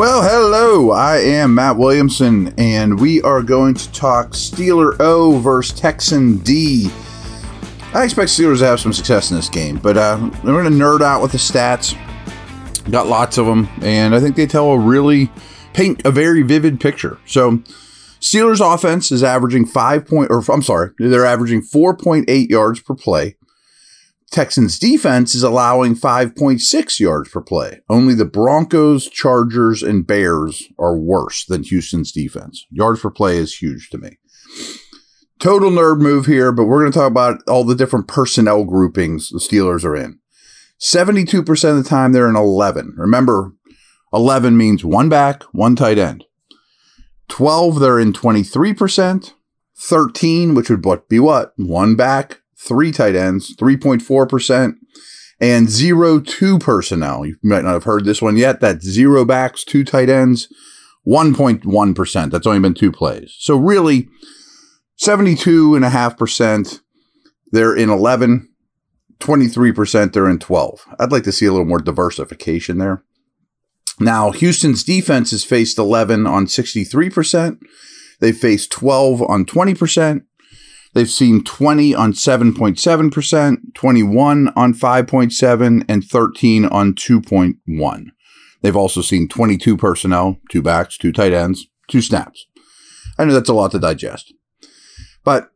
Well, hello. I am Matt Williamson, and we are going to talk Steeler O versus Texan D. I expect Steelers to have some success in this game, but uh, we're going to nerd out with the stats. Got lots of them, and I think they tell a really paint a very vivid picture. So, Steelers offense is averaging five point, or I'm sorry, they're averaging 4.8 yards per play. Texans defense is allowing 5.6 yards per play. Only the Broncos, Chargers, and Bears are worse than Houston's defense. Yards per play is huge to me. Total nerd move here, but we're going to talk about all the different personnel groupings the Steelers are in. 72% of the time they're in 11. Remember, 11 means one back, one tight end. 12, they're in 23%. 13, which would be what? One back, three tight ends, 3.4%, and zero two personnel. You might not have heard this one yet. That's zero backs, two tight ends, 1.1%. That's only been two plays. So really, 72.5%, they're in 11, 23%, they're in 12. I'd like to see a little more diversification there. Now, Houston's defense has faced 11 on 63%. They've faced 12 on 20%. They've seen 20 on 7.7%, 21 on 5.7, and 13 on 2.1. They've also seen 22 personnel, two backs, two tight ends, two snaps. I know that's a lot to digest. But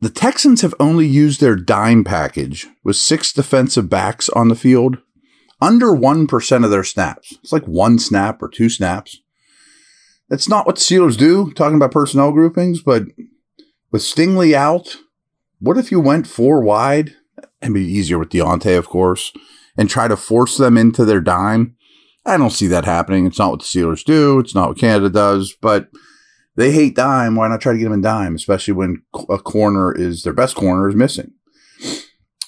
the Texans have only used their dime package with six defensive backs on the field under 1% of their snaps. It's like one snap or two snaps. That's not what the Steelers do, talking about personnel groupings, but with Stingley out, what if you went four wide? It'd be easier with Diontae, of course, and try to force them into their dime. I don't see that happening. It's not what the Steelers do. It's not what Canada does, but they hate dime. Why not try to get them in dime, especially when a corner is their best corner is missing?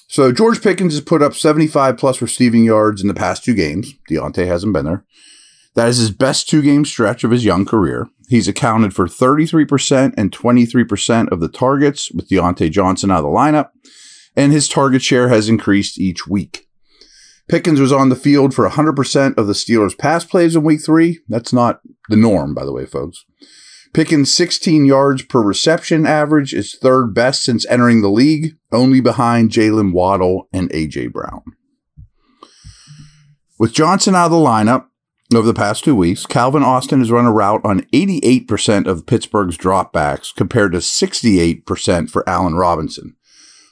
So George Pickens has put up 75 plus receiving yards in the past two games. Diontae hasn't been there. That is his best two game stretch of his young career. He's accounted for 33% and 23% of the targets with Diontae Johnson out of the lineup, and his target share has increased each week. Pickens was on the field for 100% of the Steelers' pass plays in week three. That's not the norm, by the way, folks. Pickens' 16 yards per reception average is third best since entering the league, only behind Jaylen Waddle and A.J. Brown. With Johnson out of the lineup over the past two weeks, Calvin Austin has run a route on 88% of Pittsburgh's dropbacks compared to 68% for Allen Robinson.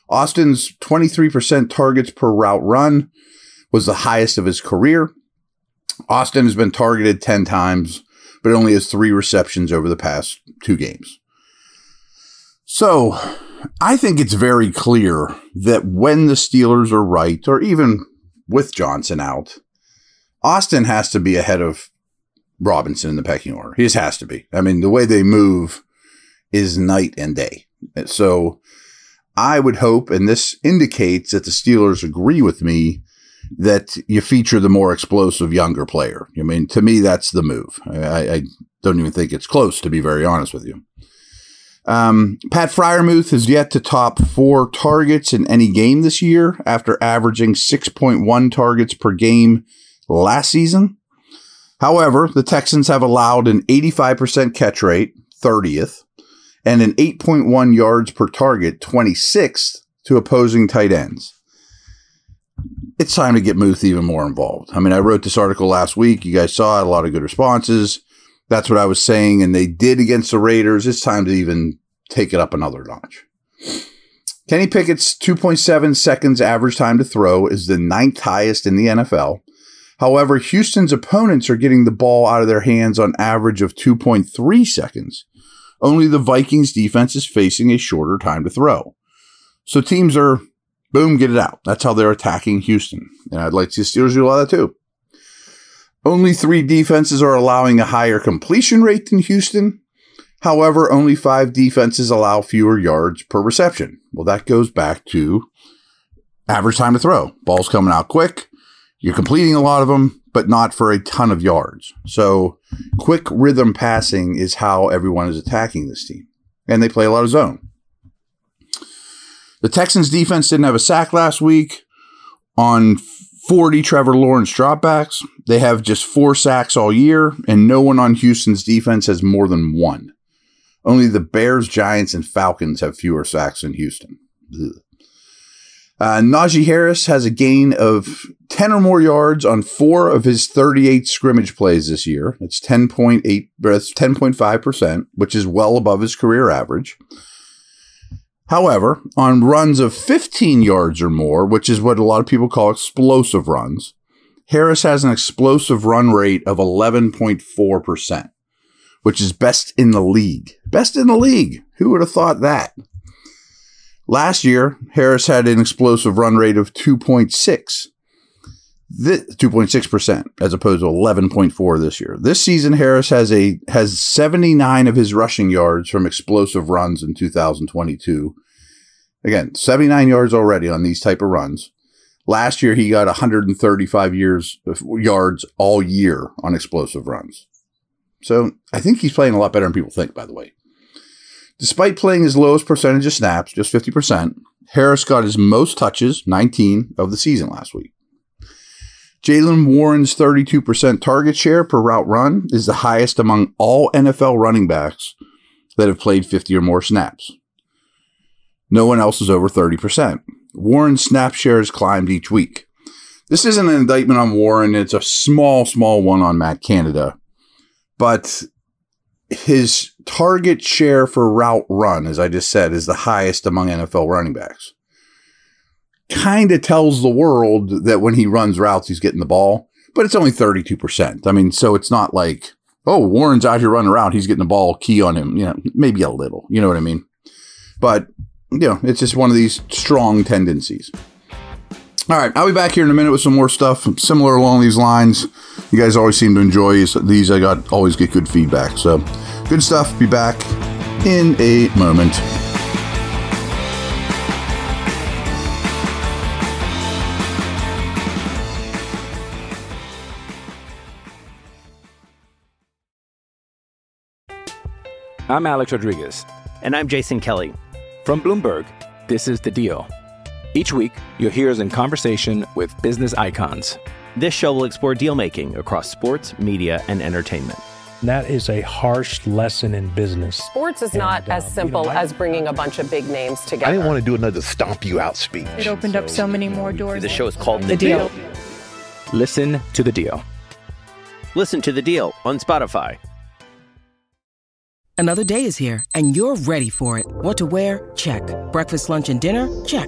Austin's 23% targets per route run was the highest of his career. Austin has been targeted 10 times, but only has three receptions over the past two games. So I think it's very clear that when the Steelers are right, or even with Johnson out, Austin has to be ahead of Robinson in the pecking order. He just has to be. I mean, the way they move is night and day. So I would hope, and this indicates that the Steelers agree with me that you feature the more explosive younger player. I mean, to me, that's the move. I, I don't even think it's close, to be very honest with you. Um, Pat Freiermuth has yet to top four targets in any game this year after averaging 6.1 targets per game last season. However, the Texans have allowed an 85% catch rate, 30th, and an 8.1 yards per target, 26th, to opposing tight ends. It's time to get Muth even more involved. I mean, I wrote this article last week. You guys saw it, a lot of good responses. That's what I was saying, and they did against the Raiders. It's time to even take it up another notch. Kenny Pickett's 2.7 seconds average time to throw is the ninth highest in the NFL. However, Houston's opponents are getting the ball out of their hands on average of 2.3 seconds. Only the Vikings defense is facing a shorter time to throw. So teams are, boom, get it out. That's how they're attacking Houston. And I'd like to see Steelers do a lot of that too. Only three defenses are allowing a higher completion rate than Houston. However, only five defenses allow fewer yards per reception. Well, that goes back to average time to throw. Ball's coming out quick. You're completing a lot of them, but not for a ton of yards. So quick rhythm passing is how everyone is attacking this team. And they play a lot of zone. The Texans defense didn't have a sack last week on 40 Trevor Lawrence dropbacks. They have just four sacks all year, and no one on Houston's defense has more than one. Only the Bears, Giants, and Falcons have fewer sacks than Houston. Ugh. Uh, Najee Harris has a gain of 10 or more yards on four of his 38 scrimmage plays this year. It's 10.8, that's 10.5%, which is well above his career average. However, on runs of 15 yards or more, which is what a lot of people call explosive runs, Harris has an explosive run rate of 11.4%, which is best in the league. Best in the league. Who would have thought that? Last year, Harris had an explosive run rate of 2.6. 2.6% as opposed to 11.4 this year. This season Harris has a has 79 of his rushing yards from explosive runs in 2022. Again, 79 yards already on these type of runs. Last year he got 135 years yards all year on explosive runs. So, I think he's playing a lot better than people think by the way. Despite playing his lowest percentage of snaps, just 50%, Harris got his most touches, 19, of the season last week. Jaylen Warren's 32% target share per route run is the highest among all NFL running backs that have played 50 or more snaps. No one else is over 30%. Warren's snap share has climbed each week. This isn't an indictment on Warren, it's a small, small one on Matt Canada. But his target share for route run, as I just said, is the highest among NFL running backs. Kind of tells the world that when he runs routes, he's getting the ball, but it's only 32%. I mean, so it's not like, oh, Warren's out here running around, he's getting the ball key on him. You know, maybe a little, you know what I mean? But, you know, it's just one of these strong tendencies. All right, I'll be back here in a minute with some more stuff similar along these lines. You guys always seem to enjoy these. I got always get good feedback. So, good stuff. Be back in a moment. I'm Alex Rodriguez. And I'm Jason Kelly. From Bloomberg, this is The Deal. Each week, you'll hear us in conversation with business icons. This show will explore deal making across sports, media, and entertainment. That is a harsh lesson in business. Sports is not And, uh, as you simple know, I- as bringing a bunch of big names together. I didn't want to do another stomp you out speech. It opened up so many more doors. The show is called The, The deal. Deal. Listen to the deal. Listen to The Deal on Spotify. Another day is here, and you're ready for it. What to wear? Check. Breakfast, lunch, and dinner? Check.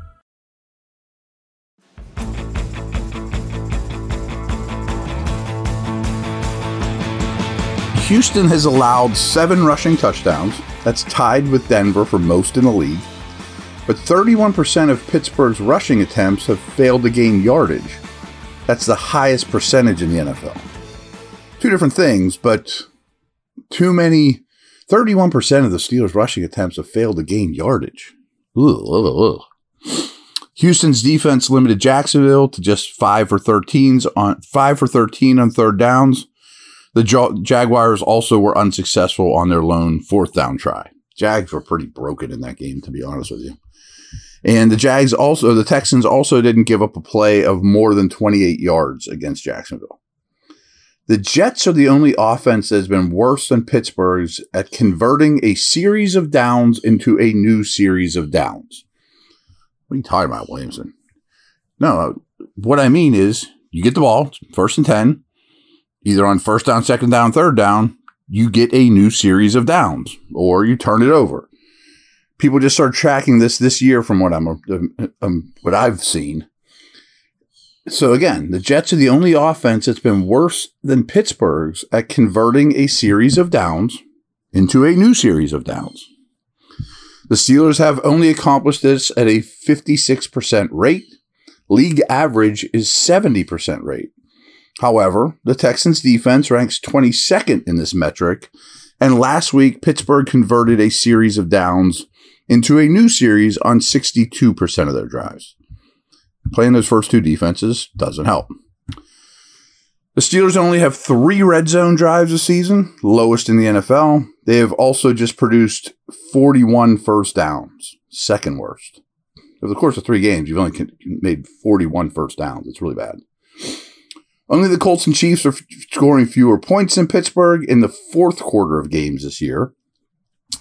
Houston has allowed seven rushing touchdowns. That's tied with Denver for most in the league. But 31% of Pittsburgh's rushing attempts have failed to gain yardage. That's the highest percentage in the NFL. Two different things, but too many. 31% of the Steelers' rushing attempts have failed to gain yardage. Houston's defense limited Jacksonville to just five for 13s on five for 13 on third downs. The Jaguars also were unsuccessful on their lone fourth down try. Jags were pretty broken in that game, to be honest with you. And the Jags also, the Texans also didn't give up a play of more than 28 yards against Jacksonville. The Jets are the only offense that has been worse than Pittsburgh's at converting a series of downs into a new series of downs. What are you talking about, Williamson? No, uh, what I mean is you get the ball, first and 10, either on first down, second down, third down, you get a new series of downs or you turn it over. People just start tracking this this year from what I'm um, um, what I've seen. So again, the Jets are the only offense that's been worse than Pittsburgh's at converting a series of downs into a new series of downs. The Steelers have only accomplished this at a 56% rate. League average is 70% rate. However, the Texans defense ranks 22nd in this metric, and last week Pittsburgh converted a series of downs into a new series on 62% of their drives. Playing those first two defenses doesn't help. The Steelers only have three red zone drives this season, lowest in the NFL. They have also just produced 41 first downs, second worst. Over the course of three games, you've only made 41 first downs. It's really bad. Only the Colts and Chiefs are f- scoring fewer points in Pittsburgh in the fourth quarter of games this year.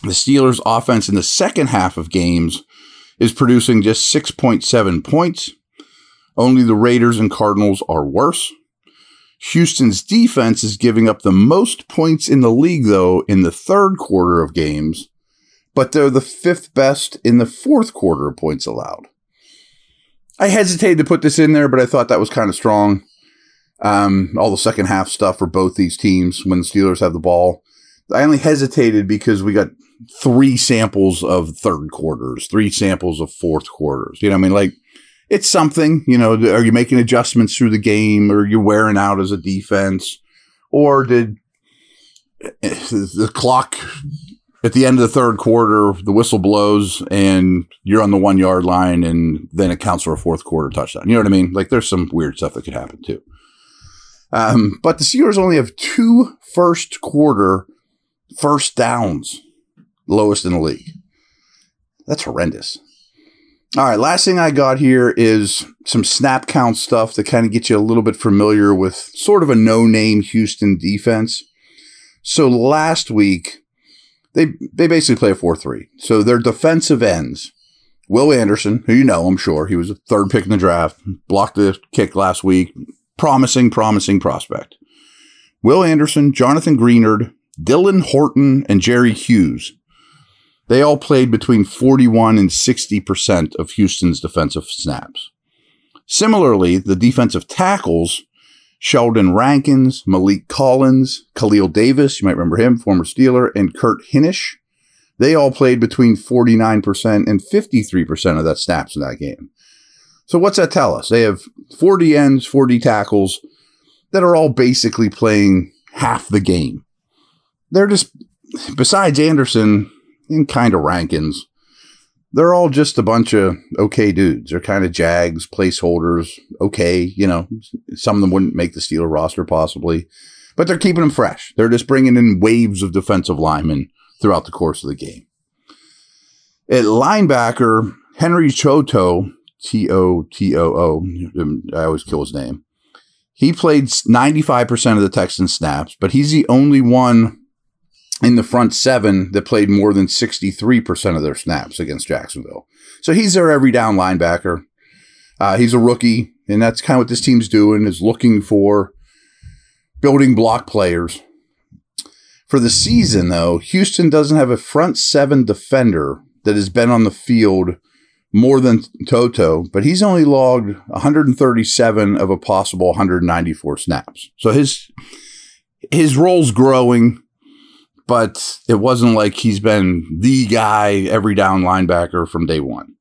The Steelers' offense in the second half of games is producing just 6.7 points. Only the Raiders and Cardinals are worse. Houston's defense is giving up the most points in the league, though, in the third quarter of games, but they're the fifth best in the fourth quarter of points allowed. I hesitated to put this in there, but I thought that was kind of strong. Um, all the second half stuff for both these teams when the Steelers have the ball. I only hesitated because we got three samples of third quarters, three samples of fourth quarters. You know, I mean, like it's something. You know, are you making adjustments through the game, or you're wearing out as a defense, or did the clock at the end of the third quarter, the whistle blows and you're on the one yard line, and then it counts for a fourth quarter touchdown. You know what I mean? Like there's some weird stuff that could happen too. Um, but the Steelers only have two first quarter first downs, lowest in the league. That's horrendous. All right, last thing I got here is some snap count stuff to kind of get you a little bit familiar with sort of a no name Houston defense. So last week, they, they basically play a 4 3. So their defensive ends, Will Anderson, who you know, I'm sure, he was a third pick in the draft, blocked the kick last week, promising, promising prospect. Will Anderson, Jonathan Greenard, Dylan Horton, and Jerry Hughes. They all played between 41 and 60% of Houston's defensive snaps. Similarly, the defensive tackles, Sheldon Rankins, Maliek Collins, Khalil Davis, you might remember him, former Steeler, and Kurt Hinish, they all played between 49% and 53% of that snaps in that game. So what's that tell us? They have 40 ends, 40 tackles that are all basically playing half the game. They're just, besides Anderson and kind of Rankins, they're all just a bunch of okay dudes. They're kind of Jags, placeholders, okay. You know, some of them wouldn't make the Steeler roster possibly, but they're keeping them fresh. They're just bringing in waves of defensive linemen throughout the course of the game. At linebacker, Henry Choto T O T O O. I always kill his name. He played 95% of the Texans snaps, but he's the only one in the front seven that played more than 63% of their snaps against Jacksonville. So he's their every down linebacker. Uh, he's a rookie, and that's kind of what this team's doing is looking for building block players. For the season, though, Houston doesn't have a front seven defender that has been on the field more than Toto, but he's only logged 137 of a possible 194 snaps. So his his role's growing, but it wasn't like he's been the guy every down linebacker from day one.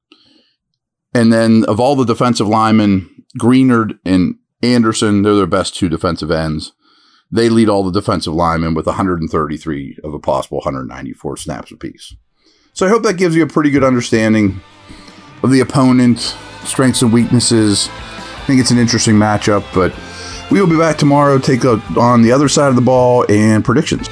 And then of all the defensive linemen, Greenard and Anderson, they're their best two defensive ends. They lead all the defensive linemen with 133 of a possible 194 snaps apiece. So I hope that gives you a pretty good understanding of the opponent, strengths and weaknesses. I think it's an interesting matchup, but we will be back tomorrow, take on the other side of the ball and predictions.